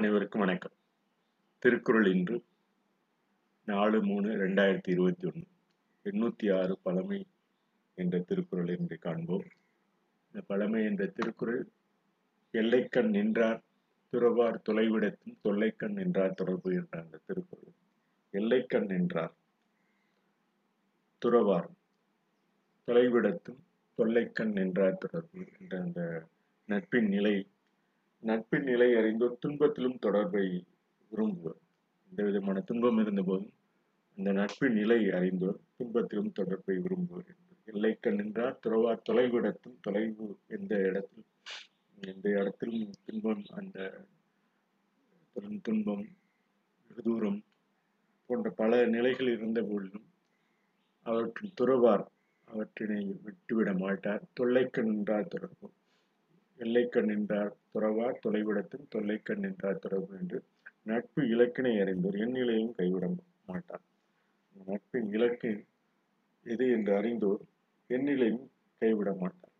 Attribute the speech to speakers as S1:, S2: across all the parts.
S1: அனைவருக்கும் வணக்கம். திருக்குறள் இன்று நாலு மூணு ரெண்டாயிரத்தி இருபத்தி ஒன்று. எண்ணூற்றி ஆறு பழமை என்ற திருக்குறள் இன்று காண்போம். இந்த பழமை என்ற திருக்குறள் எல்லைக்கண் நின்றார் துறவார் தொலைவிடத்தும் தொல்லைக்கண் நின்றார் தொடர்பு என்ற அந்த திருக்குறள். எல்லைக்கண் நின்றார் துறவார் தொலைவிடத்தும் தொல்லைக்கண் நின்றார் தொடர்பு என்ற அந்த நட்பின் நிலை நட்பின் நிலை அறிந்தோர் துன்பத்திலும் தொடர்பை விரும்புவர். எந்த விதமான துன்பம் இருந்தபோதும் அந்த நட்பின் நிலை அறிந்தோர் துன்பத்திலும் தொடர்பை விரும்புவர் எல்லைக்க நின்றார் துறவார் தொலைவிடத்தும் தொலைவு எந்த இடத்தில் எந்த இடத்திலும் துன்பம் அந்த துன்பம் தூரம் போன்ற பல நிலைகள் இருந்த போதிலும் அவற்றின் துறவார் அவற்றினை விட்டுவிட மாட்டார். தொல்லைக்கு நின்றார் தொடர்பு எல்லைக்கண் நின்றார் துறவார் தொலைவிடத்தும் தொல்லைக்கண் நின்றார் தொடர்பு என்று நட்பு இலக்கினை அறிந்தோர் எந்நிலையும் கைவிட மாட்டார் நட்பின் இலக்கு எது என்று அறிந்தோர் எந்நிலையும் கைவிட மாட்டார்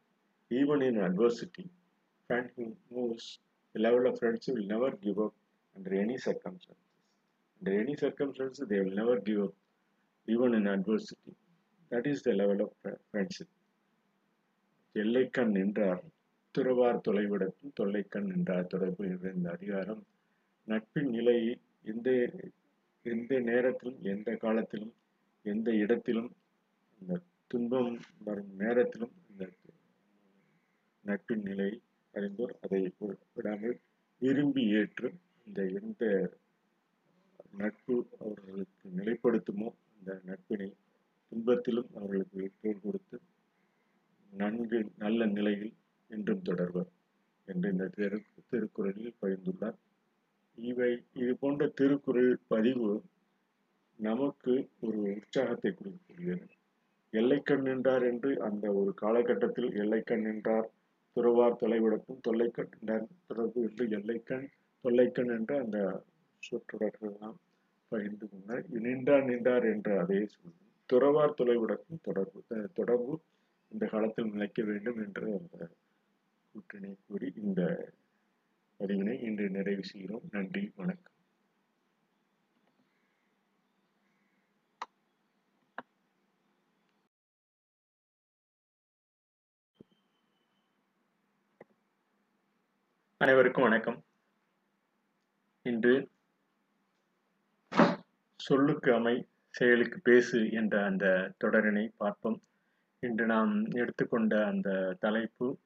S1: even in adversity friend who knows the level of friendship will never give up under any circumstances. Under any circumstances, they will never give up, even in adversity. That is the level of friendship. எல்லைக்கண் நின்றார் துறவார் தொலைவிடத்தும் தொல்லைக்கண் என்றார் தொடர்பு என்ற இந்த அதிகாரம். நட்பின் நிலையை எந்த எந்த நேரத்திலும் எந்த காலத்திலும் எந்த இடத்திலும் இந்த துன்பம் வரும் நேரத்திலும் இந்த நட்பின் நிலை அறிந்தோர் அதை விடாமல் விரும்பி ஏற்று இந்த எந்த நட்பு அவர்களுக்கு நிலைப்படுத்துமோ அந்த நட்பினை துன்பத்திலும் அவர்களுக்கு தோல் கொடுத்து நன்கு நல்ல நிலையில் என்றும் தொடர்வர் என்று இந்த திரு திருக்குறளில் பகிர்ந்துள்ளார். இவை இது போன்ற திருக்குறள் பதிவு நமக்கு ஒரு உற்சாகத்தை கொடுக்கக்கூடியது. எல்லைக்கண் நின்றார் என்று அந்த ஒரு காலகட்டத்தில் எல்லைக்கண் நின்றார் துறவார் தொலைவிடத்தும் தொல்லைக்கண் தொடர்பு என்று எல்லைக்கண் தொல்லைக்கண் என்ற அந்த சொற்றொடர்களெல்லாம் பகிர்ந்து கொண்டார். நின்றார் நின்றார் என்ற அதே சொல் துறவார் தொலைவிடத்தும் தொடர்பு தொடர்பு இந்த காலத்தில் நிலைக்க வேண்டும் என்று அந்த கூற்றினை கூறி இந்த பதிவினை இன்று நிறைவு செய்கிறோம். நன்றி வணக்கம். அனைவருக்கும் வணக்கம். இன்று சொல்லுக்கு அமை செயலுக்கு பேசு என்ற அந்த தொடரினை பார்ப்போம். இன்று நாம் எடுத்துக்கொண்ட அந்த தலைப்பு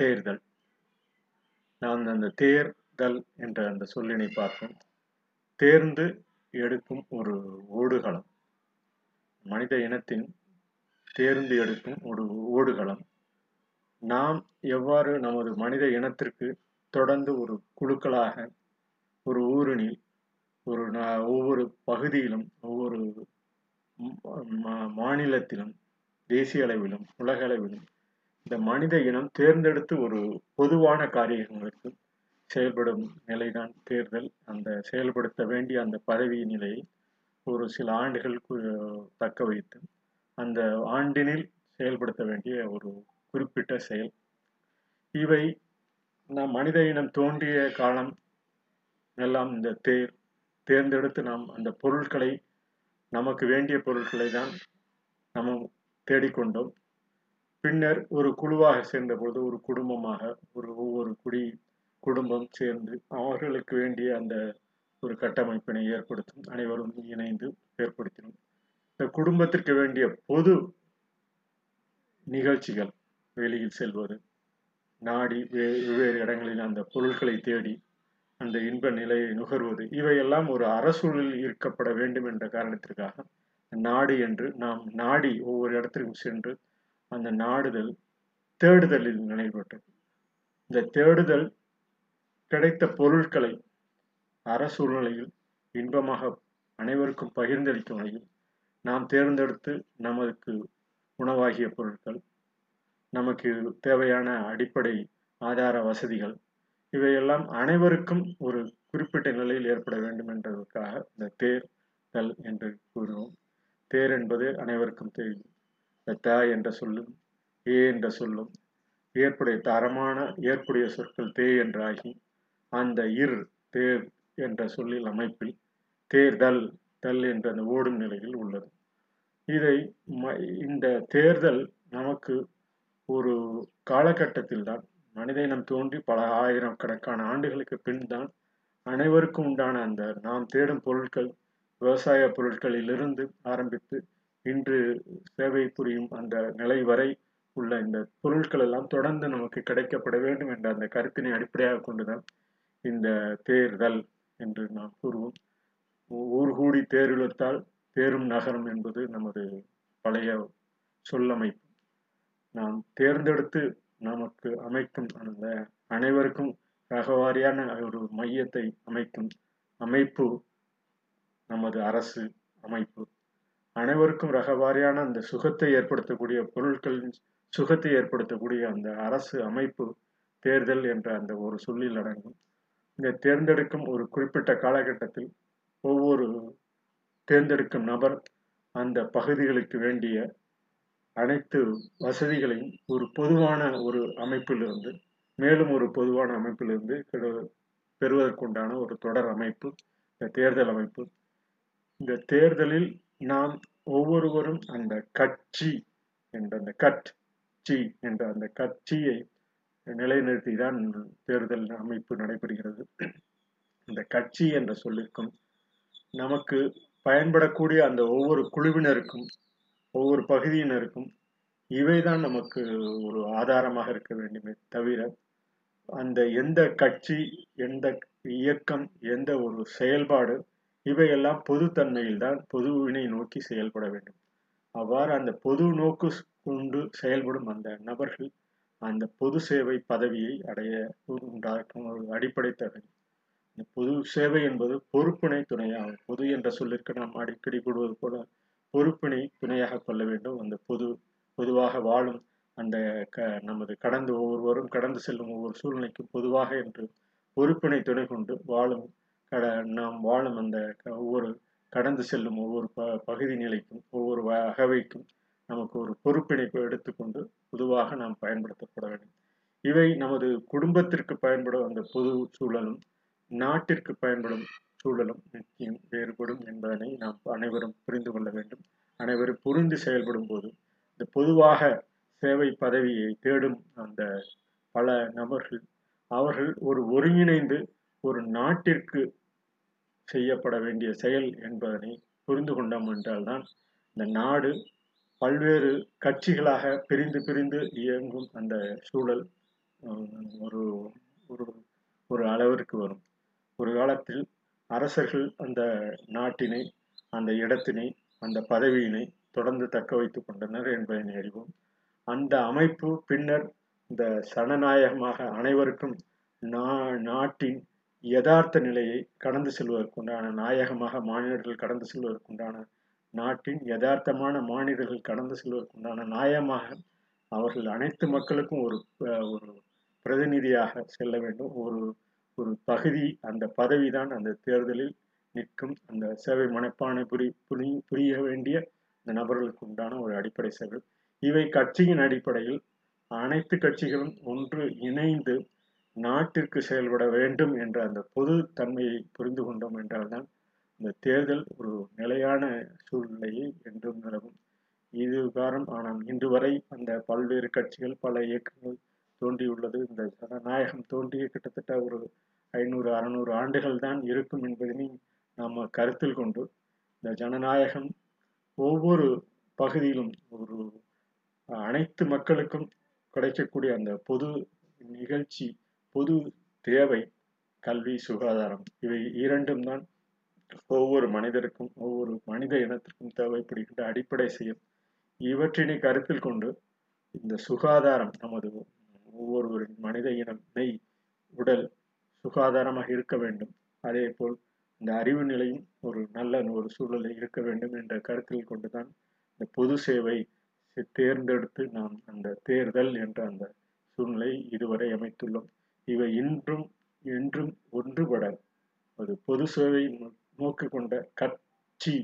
S1: தேர்தல். நாம் அந்த தேர்தல் என்ற அந்த சொல்லினை பார்ப்போம் தேர்ந்து எடுக்கும் ஒரு ஓடுகளம். மனித இனத்தின் தேர்ந்து எடுக்கும் ஒரு ஓடுகளம். நாம் எவ்வாறு நமது மனித இனத்திற்கு தொடர்ந்து ஒரு குழுக்களாக ஒரு ஊரினில் ஒரு ஒவ்வொரு பகுதியிலும் ஒவ்வொரு மாநிலத்திலும் தேசிய அளவிலும் உலக அளவிலும் இந்த மனித இனம் தேர்ந்தெடுத்து ஒரு பொதுவான காரியங்களுக்கு செயல்படும் நிலைதான். தேர்தல் அந்த செயல்படுத்த வேண்டிய அந்த பதவி நிலையை ஒரு சில ஆண்டுகள் தக்க வைத்து அந்த ஆண்டினில் செயல்படுத்த வேண்டிய ஒரு குறிப்பிட்ட செயல். இவை நம் மனித இனம் தோன்றிய காலம் எல்லாம் இந்த தேர் தேர்ந்தெடுத்து நாம் அந்த பொருட்களை நமக்கு வேண்டிய பொருட்களை தான் நம்ம தேடிக்கொண்டோம். பின்னர் ஒரு குழுவாக சேர்ந்தபோது ஒரு குடும்பமாக ஒரு ஒவ்வொரு குடி குடும்பம் சேர்ந்து அவர்களுக்கு வேண்டிய அந்த ஒரு கட்டமைப்பினை ஏற்படுத்தும் அனைவரும் இணைந்து ஏற்படுத்தினோம். இந்த குடும்பத்திற்கு வேண்டிய பொது நிகழ்ச்சிகள் வெளியில் செல்வது நாடி வெவ்வேறு இடங்களில் அந்த பொருட்களை தேடி அந்த இன்ப நிலையை நுகர்வது இவையெல்லாம் ஒரு அரசூழலில் ஈர்க்கப்பட வேண்டும் என்ற காரணத்திற்காக நாடு என்று நாம் நாடி ஒவ்வொரு இடத்திற்கும் சென்று அந்த நாடுதல் தேடுதலில் நடைபெற்றது இந்த தேடுதல் கிடைத்த பொருட்களை அரசூழ்நிலையில் இன்பமாக அனைவருக்கும் பகிர்ந்தளிக்கும் வகையில் நாம் தேர்ந்தெடுத்து நமக்கு உணவாகிய பொருட்கள் நமக்கு தேவையான அடிப்படை ஆதார வசதிகள் இவையெல்லாம் அனைவருக்கும் ஒரு குறிப்பிட்ட நிலையில் ஏற்பட வேண்டும் என்பதற்காக இந்த தேர்தல் என்று கூறுவோம். தேர் என்பது அனைவருக்கும் தெரியும். த என்ற சொல்லும் ஏ என்ற சொல்லும். ஏற்புடைய தரமான ஏற்புடைய சொற்கள் தே என்றாகி அந்த இர் தேர் என்ற சொல்லில் அமைப்பில் தேர்தல் தல் என்ற அந்த ஓடும் நிலையில் உள்ளது. இதை ம- இந்த தேர்தல் நமக்கு ஒரு காலகட்டத்தில் தான் மனித இனம் தோன்றி பல ஆயிரம் கணக்கான ஆண்டுகளுக்கு பின் தான் அனைவருக்கும் உண்டான அந்த நாம் தேடும் பொருட்கள் விவசாய பொருட்களிலிருந்து ஆரம்பித்து இன்று சேவை புரியும் அந்த நிலை வரை உள்ள இந்த பொருட்கள் எல்லாம் தொடர்ந்து நமக்கு கிடைக்கப்பட வேண்டும் என்ற அந்த கருத்தினை அடிப்படையாக கொண்டுதான் இந்த தேர்தல் என்று நாம் கூறுவோம். ஊர் கூடி தேரிழுத்தால் தேரும் நகரம் என்பது நமது பழைய சொல்லமைப்பு. நாம் தேர்ந்தெடுத்து நமக்கு அமைக்கும் அந்த அனைவருக்கும் ரகவாரியான ஒரு மையத்தை அமைக்கும் அமைப்பு நமது அரசு அமைப்பு. அனைவருக்கும் ரகவாரியான அந்த சுகத்தை ஏற்படுத்தக்கூடிய பொருட்களின் சுகத்தை ஏற்படுத்தக்கூடிய அந்த அரசு அமைப்பு தேர்தல் என்ற அந்த ஒரு சொல்லில் அடங்கும். இந்த தேர்ந்தெடுக்கும் ஒரு குறிப்பிட்ட காலகட்டத்தில் ஒவ்வொரு தேர்ந்தெடுக்கும் நபர் அந்த பகுதிகளுக்கு வேண்டிய அனைத்து வசதிகளையும் ஒரு பொதுவான ஒரு அமைப்பிலிருந்து மேலும் ஒரு பொதுவான அமைப்பிலிருந்து பெறுவதற்குண்டான ஒரு தொடர் அமைப்பு இந்த தேர்தல் அமைப்பு. இந்த தேர்தலில் நாம் ஒவ்வொருவரும் அந்த கட்சி என்ற அந்த கட்சி என்ற அந்த கட்சியை நிலைநிறுத்தி தான் தேர்தல் அமைப்பு நடைபெறுகிறது. இந்த கட்சி என்ற சொல்லிற்கும் நமக்கு பயன்படக்கூடிய அந்த ஒவ்வொரு குழுவினருக்கும் ஒவ்வொரு பகுதியினருக்கும் இவைதான் நமக்கு ஒரு ஆதாரமாக இருக்க வேண்டுமே தவிர அந்த எந்த கட்சி எந்த இயக்கம் எந்த ஒரு செயல்பாடு இவையெல்லாம் பொதுத்தன்மையில்தான் பொதுவினை நோக்கி செயல்பட வேண்டும். அவ்வாறு அந்த பொது நோக்கு கொண்டு செயல்படும் அந்த நபர்கள் அந்த பொது சேவை பதவியை அடைய உண்டாக்கும் ஒரு அடிப்படை தகுதி. இந்த பொது சேவை என்பது பொறுப்பினை துணையாகும். பொது என்ற சொல்லிற்கு நாம் அடிக்கடி கூடுவது போல பொறுப்பினை துணையாக கொள்ள வேண்டும். அந்த பொது பொதுவாக வாழும் அந்த க நமது கடந்து ஒவ்வொருவரும் கடந்து செல்லும் ஒவ்வொரு சூழ்நிலைக்கும் பொதுவாக என்று பொறுப்பினை துணை கொண்டு வாழும் கட நாம் வாழும் அந்த க- ஒவ்வொரு கடந்து செல்லும் ஒவ்வொரு ப பகுதி நிலைக்கும் ஒவ்வொரு அகவைக்கும் நமக்கு ஒரு பொறுப்பிணைப்பு எடுத்துக்கொண்டு பொதுவாக நாம் பயன்படுத்தப்பட வேண்டும். இவை நமது குடும்பத்திற்கு பயன்படும் அந்த பொது சூழலும் நாட்டிற்கு பயன்படும் சூழலும் நிச்சயம் வேறுபடும் என்பதனை நாம் அனைவரும் புரிந்து கொள்ள வேண்டும். அனைவரும் புரிந்து செயல்படும் போது இந்த பொதுவாக சேவை பதவியை தேடும் அந்த பல நபர்கள் அவர்கள் ஒரு ஒருங்கிணைந்து ஒரு நாட்டிற்கு செய்யப்பட வேண்டிய செயல் என்பதனை புரிந்து கொண்டோம் என்றால்தான் இந்த நாடு பல்வேறு கட்சிகளாக பிரிந்து பிரிந்து இயங்கும் அந்த சூழல் ஒரு ஒரு ஒரு அளவிற்கு வரும். ஒரு காலத்தில் அரசர்கள் அந்த நாட்டினை அந்த இடத்தினை அந்த பதவியினை தொடர்ந்து தக்க வைத்துக் கொண்டனர் என்பதனை அறிவோம். அந்த அமைப்பு பின்னர் இந்த சனநாயகமாக அனைவருக்கும் நா- நாட்டின் யதார்த்த நிலையை கடந்து செல்வதற்குண்டான நாயகமாக மாநிலர்கள் கடந்து செல்வதற்குண்டான நாட்டின் யதார்த்தமான மாநிலர்கள் கடந்து செல்வதற்குண்டான நாயகமாக அவர்கள் அனைத்து மக்களுக்கும் ஒரு ஒரு பிரதிநிதியாக செல்ல வேண்டும். ஒரு ஒரு பகுதி அந்த பதவிதான் அந்த தேர்தலில் நிற்கும். அந்த சேவை மனப்பானை புரி புரி புரிய வேண்டிய இந்த நபர்களுக்கு உண்டான ஒரு அடிப்படை சேவை. இவை கட்சியின் அடிப்படையில் அனைத்து கட்சிகளும் ஒன்று இணைந்து நாட்டிற்கு செயல்பட வேண்டும் என்ற அந்த பொது தன்மையை புரிந்து கொண்டோம் என்றால்தான் இந்த தேர்தல் ஒரு நிலையான சூழ்நிலையை என்றும் நிலவும். இது காரணம். ஆனால் இன்று வரை அந்த பல்வேறு கட்சிகள் பல இயக்கங்கள் தோன்றியுள்ளது. இந்த ஜனநாயகம் தோன்றிய கிட்டத்தட்ட ஒரு ஐநூறு அறுநூறு ஆண்டுகள் தான் இருக்கும் என்பதனை நாம் கருத்தில் கொண்டு இந்த ஜனநாயகம் ஒவ்வொரு பகுதியிலும் ஒரு அனைத்து மக்களுக்கும் கிடைக்கக்கூடிய அந்த பொது நிகழ்ச்சி பொது தேவை கல்வி சுகாதாரம். இவை இரண்டும் தான் ஒவ்வொரு மனிதருக்கும் ஒவ்வொரு மனித இனத்திற்கும் தேவைப்படுகின்ற அடிப்படை செயல். இவற்றினை கருத்தில் கொண்டு இந்த சுகாதாரம் நமது ஒவ்வொருவரின் மனித இனம் மெய் உடல் சுகாதாரமாக இருக்க வேண்டும். அதே போல் இந்த அறிவு நிலையும் ஒரு நல்ல ஒரு சூழலில் இருக்க வேண்டும் என்ற கருத்தில் கொண்டுதான் இந்த பொது சேவை தேர்ந்தெடுத்து நாம் அந்த தேர்தல் என்ற அந்த சூழ்நிலை இதுவரை அமைத்துள்ளோம். இவை இன்றும் என்றும் ஒன்றுபட ஒரு பொது சேவை நோக்கு கொண்ட கட்சி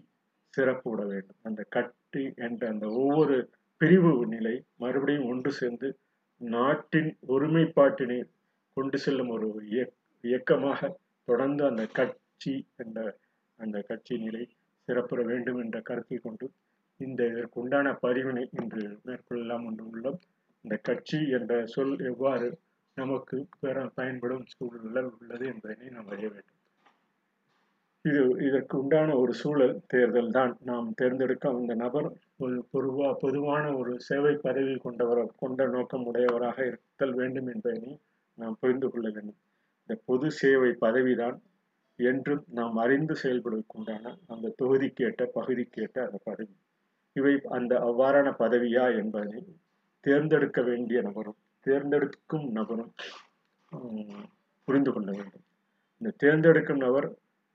S1: சிறப்பு விட வேண்டும். அந்த கட்சி என்ற அந்த ஒவ்வொரு பிரிவு நிலை மறுபடியும் ஒன்று சேர்ந்து நாட்டின் ஒருமைப்பாட்டினை கொண்டு செல்லும் ஒரு இயக்கமாக தொடர்ந்து அந்த கட்சி என்ற அந்த கட்சி நிலை சிறப்புற வேண்டும் என்ற கருத்தை கொண்டு இந்த இதற்குண்டான பதிவினை இன்று மேற்கொள்ளலாம் என்று உள்ளோம். இந்த கட்சி என்ற சொல் எவ்வாறு நமக்கு பெற பயன்படும் சூழல் உள்ளது என்பதனை நாம் அறிய வேண்டும். இது இதற்கு உண்டான ஒரு சூழல் தேர்தல் தான். நாம் தேர்ந்தெடுக்க அந்த நபர் ஒரு பொதுவா பொதுவான ஒரு சேவை பதவி கொண்டவர் கொண்ட நோக்கம் உடையவராக இருத்தல் வேண்டும் என்பதனை நாம் புரிந்து கொள்ள வேண்டும். இந்த பொது சேவை பதவிதான் என்றும் நாம் அறிந்து செயல்படுவதற்குண்டான அந்த தொகுதிக்கேட்ட பகுதிக்கேட்ட அந்த பதவி. இவை அந்த அவ்வாறான பதவியா என்பதனை தேர்ந்தெடுக்க வேண்டிய நபரும் தேர்ந்தெடுக்கும் நபரும் புரிந்து கொள்ள வேண்டும். இந்த தேர்ந்தெடுக்கும் நபர்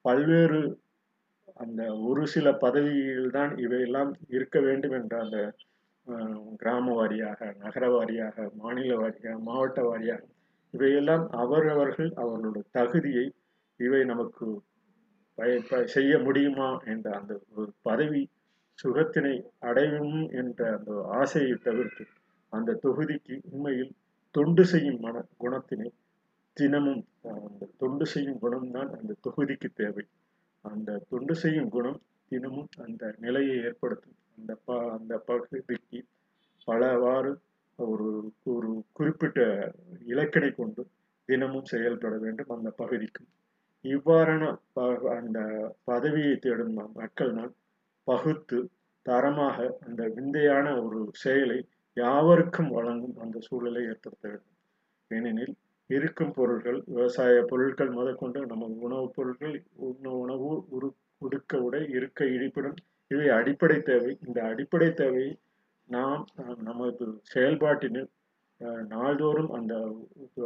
S1: பல்வேறு அந்த ஒரு சில பதவியில் தான் இவையெல்லாம் இருக்க வேண்டும் என்ற அந்த கிராம வாரியாக நகர வாரியாக மாநில வாரியாக மாவட்ட வாரியாக இவையெல்லாம் அவரவர்கள் அவர்களுடைய தகுதியை இவை நமக்கு செய்ய முடியுமா என்ற அந்த ஒரு பதவி சுகத்தினை அடையும் என்ற அந்த ஆசையை தவிர்த்து அந்த தொகுதிக்கு உண்மையில் தொண்டு செய்யும் மன குணத்தினை தினமும் அந்த தொண்டு செய்யும் குணம்தான் அந்த தொகுதிக்கு தேவை. அந்த தொண்டு செய்யும் குணம் தினமும் அந்த நிலையை ஏற்படுத்தும். அந்த ப அந்த பகுதிக்கு பலவாறு ஒரு ஒரு குறிப்பிட்ட இலக்கினை கொண்டு தினமும் செயல்பட வேண்டும் அந்த பகுதிக்கும் இவ்வாறான ப அந்த பதவியை தேடும் மக்கள் தான் பகுத்து தரமாக அந்த விந்தையான ஒரு செயலை யாவருக்கும் வழங்கும் அந்த சூழலை ஏற்படுத்த வேண்டும் ஏனெனில் இருக்கும் பொருட்கள் விவசாய பொருட்கள் முதற்கொண்டு நமது உணவுப் பொருட்கள் உணவு உரு உடுக்க உடை இருக்க இருப்பிடம் இவை அடிப்படை தேவை. இந்த அடிப்படை தேவையை நாம் நமது செயல்பாட்டினில் நாள்தோறும் அந்த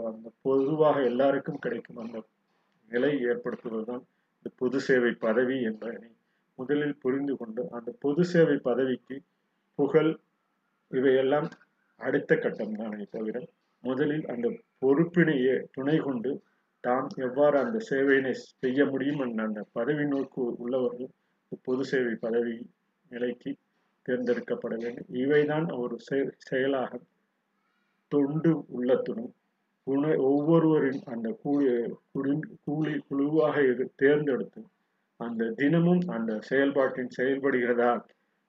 S1: அந்த பொதுவாக எல்லாருக்கும் கிடைக்கும் அந்த நிலை ஏற்படுத்துவதுதான் இந்த பொது சேவை பதவி என்பதனை முதலில் புரிந்து கொண்டு அந்த பொது சேவை பதவிக்கு புகழ் இவையெல்லாம் அடுத்த கட்டம் தானே தவிர முதலில் அந்த பொறுப்பினையே துணை கொண்டு தாம் எவ்வாறு அந்த சேவையினை செய்ய முடியும் என்ற அந்த பதவி நோக்கு உள்ளவர்கள் பொது சேவை பதவி நிலைக்கு தேர்ந்தெடுக்கப்பட வேண்டும். இவைதான் ஒரு செயலாக தொண்டு உள்ளத்துடன் குண ஒவ்வொருவரின் அந்த கூலி குடி கூலி குழுவாக தேர்ந்தெடுத்து அந்த தினமும் அந்த செயல்பாட்டின் செயல்படுகிறதா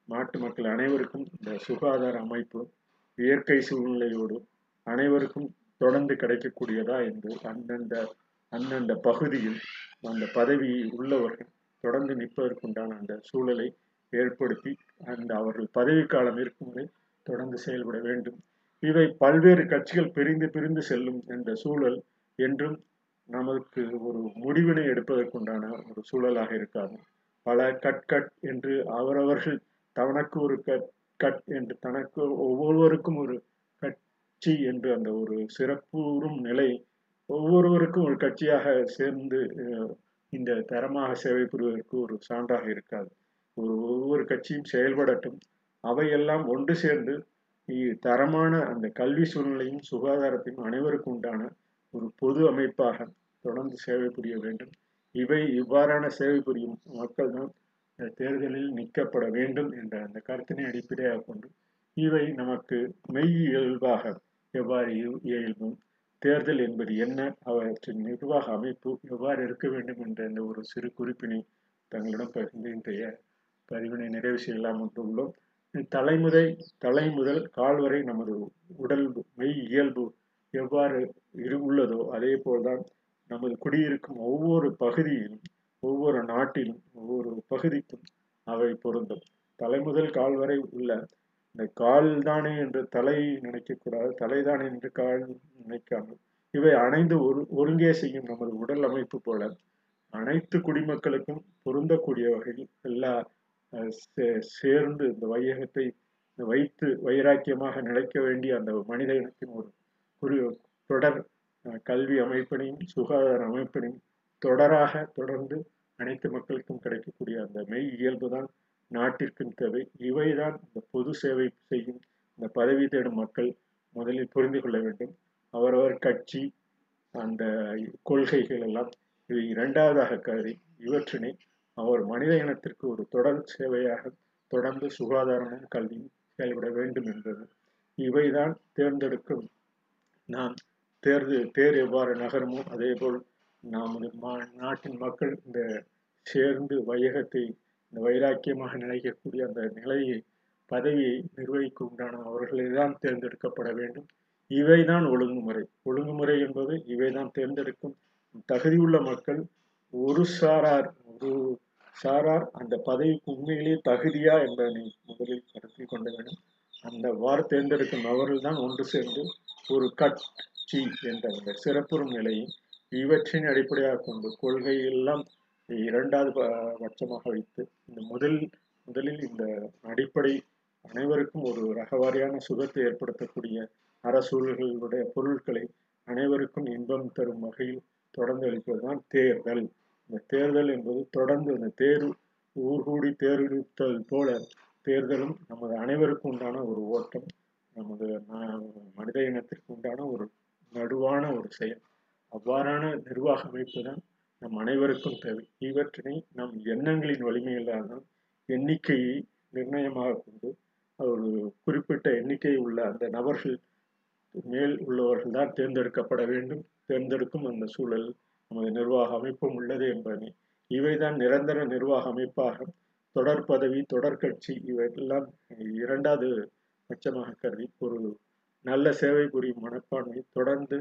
S1: நாட்டு மக்கள் அனைவருக்கும் இந்த சுகாதார அமைப்பு இயற்கை சூழ்நிலையோடு அனைவருக்கும் தொடர்ந்து கிடைக்கக்கூடியதா என்று அந்தந்த அந்தந்த பகுதியில் அந்த பதவி உள்ளவர்கள் தொடர்ந்து நிற்பதற்குண்டான அந்த சூழலை ஏற்படுத்தி அந்த அவர்கள் பதவிக்காலம் இருக்கும் வரை தொடர்ந்து செயல்பட வேண்டும். இவை பல்வேறு கட்சிகள் பிரிந்து பிரிந்து செல்லும் என்ற சூழல் என்றும் நமக்கு ஒரு முடிவினை எடுப்பதற்குண்டான ஒரு சூழலாக இருக்காது. பல கட் கட் என்று அவரவர்கள் தனக்கு ஒரு கட் கட் என்று தனக்கு ஒவ்வொருவருக்கும் ஒரு கட்சி என்று அந்த ஒரு சிறப்புறும் நிலை ஒவ்வொருவருக்கும் ஒரு கட்சியாக சேர்ந்து இந்த தரமாக சேவை புரிவதற்கு ஒரு சான்றாக இருக்காது. ஒரு ஒவ்வொரு கட்சியும் செயல்படட்டும். அவையெல்லாம் ஒன்று சேர்ந்து தரமான அந்த கல்வி சூழ்நிலையும் சுகாதாரத்தையும் அனைவருக்கும் உண்டான ஒரு பொது அமைப்பாக தொடர்ந்து சேவை புரிய வேண்டும். இவை இவ்வாறான சேவை புரியும் மக்கள் தான் தேர்தலில் நிற்கப்பட வேண்டும் என்ற அந்த கருத்தினை அடிப்படையாக கொண்டு இவை நமக்கு மெய் இயல்பாக எவ்வாறு இயல்பும்? தேர்தல் என்பது என்ன? அவற்றின் நிர்வாக அமைப்பு எவ்வாறு இருக்க வேண்டும் என்ற இந்த ஒரு சிறு குறிப்பினை தங்களிடம் பகிர்ந்து இன்றைய பதிவினை நிறைவு செய்யலாம் என்றுள்ளோம் தலைமுறை தலை முதல் கால் வரை நமது உடல் மெய் இயல்பு எவ்வாறு இரு உள்ளதோ அதே போல்தான் நமது குடியிருக்கும் ஒவ்வொரு பகுதியிலும் ஒவ்வொரு நாட்டிலும் ஒவ்வொரு பகுதிக்கும் அவை பொருந்தும். தலைமுதல் கால் வரை உள்ள இந்த கால் தானே என்று தலை நினைக்கக்கூடாது தலைதானே என்று கால் நினைக்காமல். இவை அணைந்து ஒரு ஒருங்கே செய்யும் நமது உடல் அமைப்பு போல அனைத்து குடிமக்களுக்கும் பொருந்தக்கூடிய வகையில் எல்லா சேர்ந்து இந்த வையகத்தை வைத்து வைராக்கியமாக நிலைக்க வேண்டிய அந்த மனித இனத்தின் ஒரு குறி தொடர் கல்வி அமைப்பினையும் சுகாதார அமைப்பினையும் தொடராக தொடர்ந்து அனைத்து மக்களுக்கும் கிடைக்கக்கூடிய அந்த மெய் இயல்பு தான் நாட்டிற்கும் தேவை. இவைதான் இந்த பொது சேவை செய்யும் இந்த பதவி தேடும் மக்கள் முதலில் புரிந்து கொள்ள வேண்டும். அவரவர் கட்சி அந்த கொள்கைகள் எல்லாம் இவை இரண்டாவதாக கருதி இவற்றினை அவர் மனித இனத்திற்கு ஒரு தொடர் சேவையாக தொடர்ந்து சுகாதாரமும் கல்வியும் செயல்பட வேண்டும் என்பது. இவைதான் தேர்ந்தெடுக்கும். நாம் தேர்ந்து தேர் எவ்வாறு நகருமோ அதே போல் நமது நாட்டின் மக்கள் இந்த சேர்ந்து வையகத்தை இந்த வைராக்கியமாக நினைக்கக்கூடிய அந்த நிலையை பதவியை நிர்வகிக்க உண்டான அவர்களை தான் தேர்ந்தெடுக்கப்பட வேண்டும். இவைதான் ஒழுங்குமுறை. ஒழுங்குமுறை என்பது இவைதான் தேர்ந்தெடுக்கும். தகுதியுள்ள மக்கள் ஒரு சாரார் ஒரு சாரார் அந்த பதவிக்கு உண்மையிலேயே தகுதியா என்பதனை முதலில் கருத்தில் கொள்ள வேண்டும். அந்த வார் தேர்ந்தெடுக்கும் அவர்கள் தான் ஒன்று சேர்ந்து ஒரு கட்சி என்ற அந்த சிறப்புறும் நிலையை இவற்றின் அடிப்படையாக கொண்டு கொள்கை எல்லாம் இரண்டாவது ப- பட்சமாக வைத்து இந்த முதல் முதலில் இந்த அடிப்படை அனைவருக்கும் ஒரு ரகவாரியான சுகத்தை ஏற்படுத்தக்கூடிய அரசூழல்களுடைய பொருட்களை அனைவருக்கும் இன்பம் தரும் வகையில் தொடர்ந்து அளிப்பதுதான் தேர்தல். இந்த தேர்தல் என்பது தொடர்ந்து இந்த தேர்வு ஊர்கூடி கூடி போல தேர்தலும் நமது அனைவருக்கும் உண்டான ஒரு ஓட்டம் நமது மனித இனத்திற்கு உண்டான ஒரு நடுவான ஒரு செயல். அவ்வாறான நிர்வாக அமைப்பு தான் நம் அனைவருக்கும் தேவை. இவற்றினை நம் எண்ணங்களின் வலிமையிலான எண்ணிக்கையை நிர்ணயமாக கொண்டு ஒரு குறிப்பிட்ட எண்ணிக்கை உள்ள அந்த நபர்கள் மேல் உள்ளவர்கள் தான் தேர்ந்தெடுக்கப்பட வேண்டும். தேர்ந்தெடுக்கும் அந்த சூழல் நமது நிர்வாக அமைப்பும் உள்ளது என்பதனை. இவைதான் நிரந்தர நிர்வாக அமைப்பாக தொடர் பதவி தொடர் கட்சி இவையெல்லாம் இரண்டாவது பட்சமாக கருதி ஒரு நல்ல சேவை புரியும் மனப்பான்மை தொடர்ந்து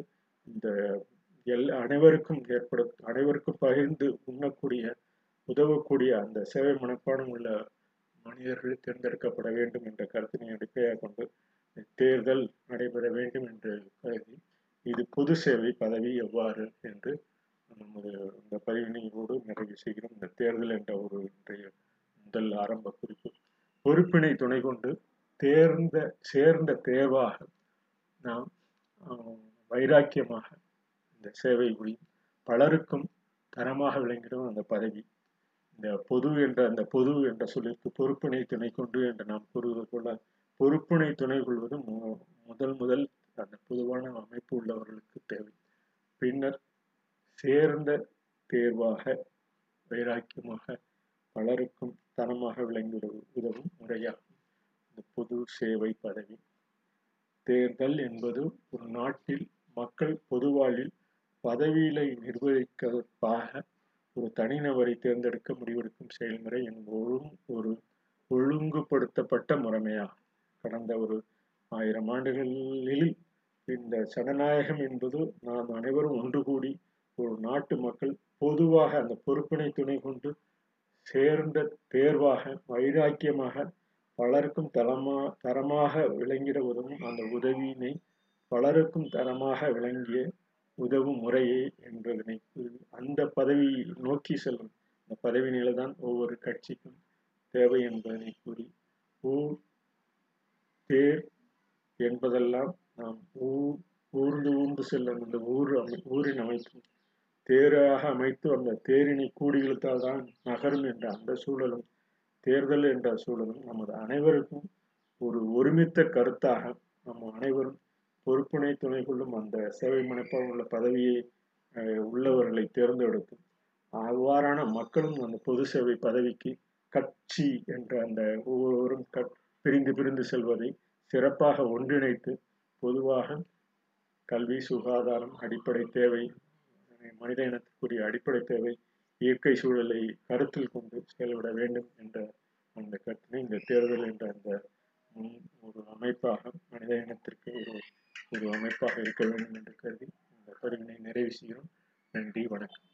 S1: இந்த எல் அனைவருக்கும் ஏற்படும் அனைவருக்கும் பகிர்ந்து உண்ணக்கூடிய உதவக்கூடிய அந்த சேவை மனப்பாடம் உள்ள மனிதர்கள் தேர்ந்தெடுக்கப்பட வேண்டும் என்ற கருத்தினை அடிப்படையாக கொண்டு தேர்தல் நடைபெற வேண்டும் என்று கருதி இது பொது சேவை பதவி எவ்வாறு என்று நமது இந்த பதிவினையோடு நிறைவு செய்கிறோம். இந்த தேர்தல் என்ற ஒரு இன்றைய முதல் ஆரம்ப குறிப்பு. பொறுப்பினை துணை கொண்டு தேர்ந்த சேர்ந்த தேர்வாக நாம் வைராக்கியமாக இந்த சேவை புரியும் பலருக்கும் தரமாக விளங்கிடும் அந்த பதவி. இந்த பொது என்ற அந்த பொது என்ற சொல்லிற்கு பொறுப்பினை துணை கொண்டு என்று நாம் கூறுவது போல பொறுப்பினை துணை கொள்வது மு- முதல் முதல் அந்த பொதுவான அமைப்பு உள்ளவர்களுக்கு தேவை. பின்னர் சேர்ந்த தேர்வாக வைராக்கியமாக பலருக்கும் தரமாக விளங்கிட உதவும் முறையாகும். இந்த பொது சேவை பதவி. தேர்தல் என்பது ஒரு நாட்டில் மக்கள் பொதுவாழ்வில் பதவியிலை நிர்வகிப்பதற்காக ஒரு தனிநபரை தேர்ந்தெடுக்க முடிவெடுக்கும் செயல்முறை என்பதும் ஒரு ஒழுங்குபடுத்தப்பட்ட முறைமையாகும் கடந்த ஒரு ஆயிரம் ஆண்டுகளில் இந்த ஜனநாயகம் என்பது நாம் அனைவரும் ஒன்று கூடி ஒரு நாட்டு மக்கள் பொதுவாக அந்த பொறுப்பினை துணை கொண்டு சேர்ந்த தேர்வாக வைராக்கியமாக பலருக்கும் தரமா தரமாக விளங்கிட உதவும் அந்த உதவியினை பலருக்கும் தரமாக விளங்கிய உதவும் முறையே என்பதனை கூறி அந்த பதவி நோக்கி செல்லும். அந்த பதவி நிலைதான் ஒவ்வொரு கட்சிக்கும் தேவை என்பதனை கூறி ஊர் தேர் என்பதெல்லாம் நாம் ஊர் ஊர்ந்து ஊர்ந்து செல்லும் அந்த ஊர் அமை ஊரின் அமைப்பு. தேராக அமைத்து அந்த தேரினை கூடி இழுத்தால் தான் நகரும் என்ற அந்த சூழலும் தேர்தல் என்ற சூழலும் நமது அனைவருக்கும் ஒரு ஒருமித்த கருத்தாக நம்ம அனைவரும் பொறுப்பினை துணை கொள்ளும் அந்த சேவை மனப்பாடம் உள்ள பதவியை உள்ளவர்களை தேர்ந்தெடுக்கும். அவ்வாறான மக்களும் அந்த பொது சேவை பதவிக்கு கட்சி என்ற அந்த ஒவ்வொருவரும் பிரிந்து பிரிந்து செல்வதை சிறப்பாக ஒன்றிணைத்து பொதுவாக கல்வி சுகாதாரம் அடிப்படை தேவை மனித இனத்துக்குரிய அடிப்படை தேவை இயற்கை சூழலை கருத்தில் கொண்டு செயல்பட வேண்டும் என்ற அந்த கருத்தினை இந்த தேர்தல் என்ற அந்த ஒரு அமைப்பாக மனித இனத்திற்கு ஒரு ஒரு அமைப்பாக இருக்க வேண்டும் என்று கருதி இந்த பதிவினை நிறைவு செய்கிறோம். நன்றி வணக்கம்.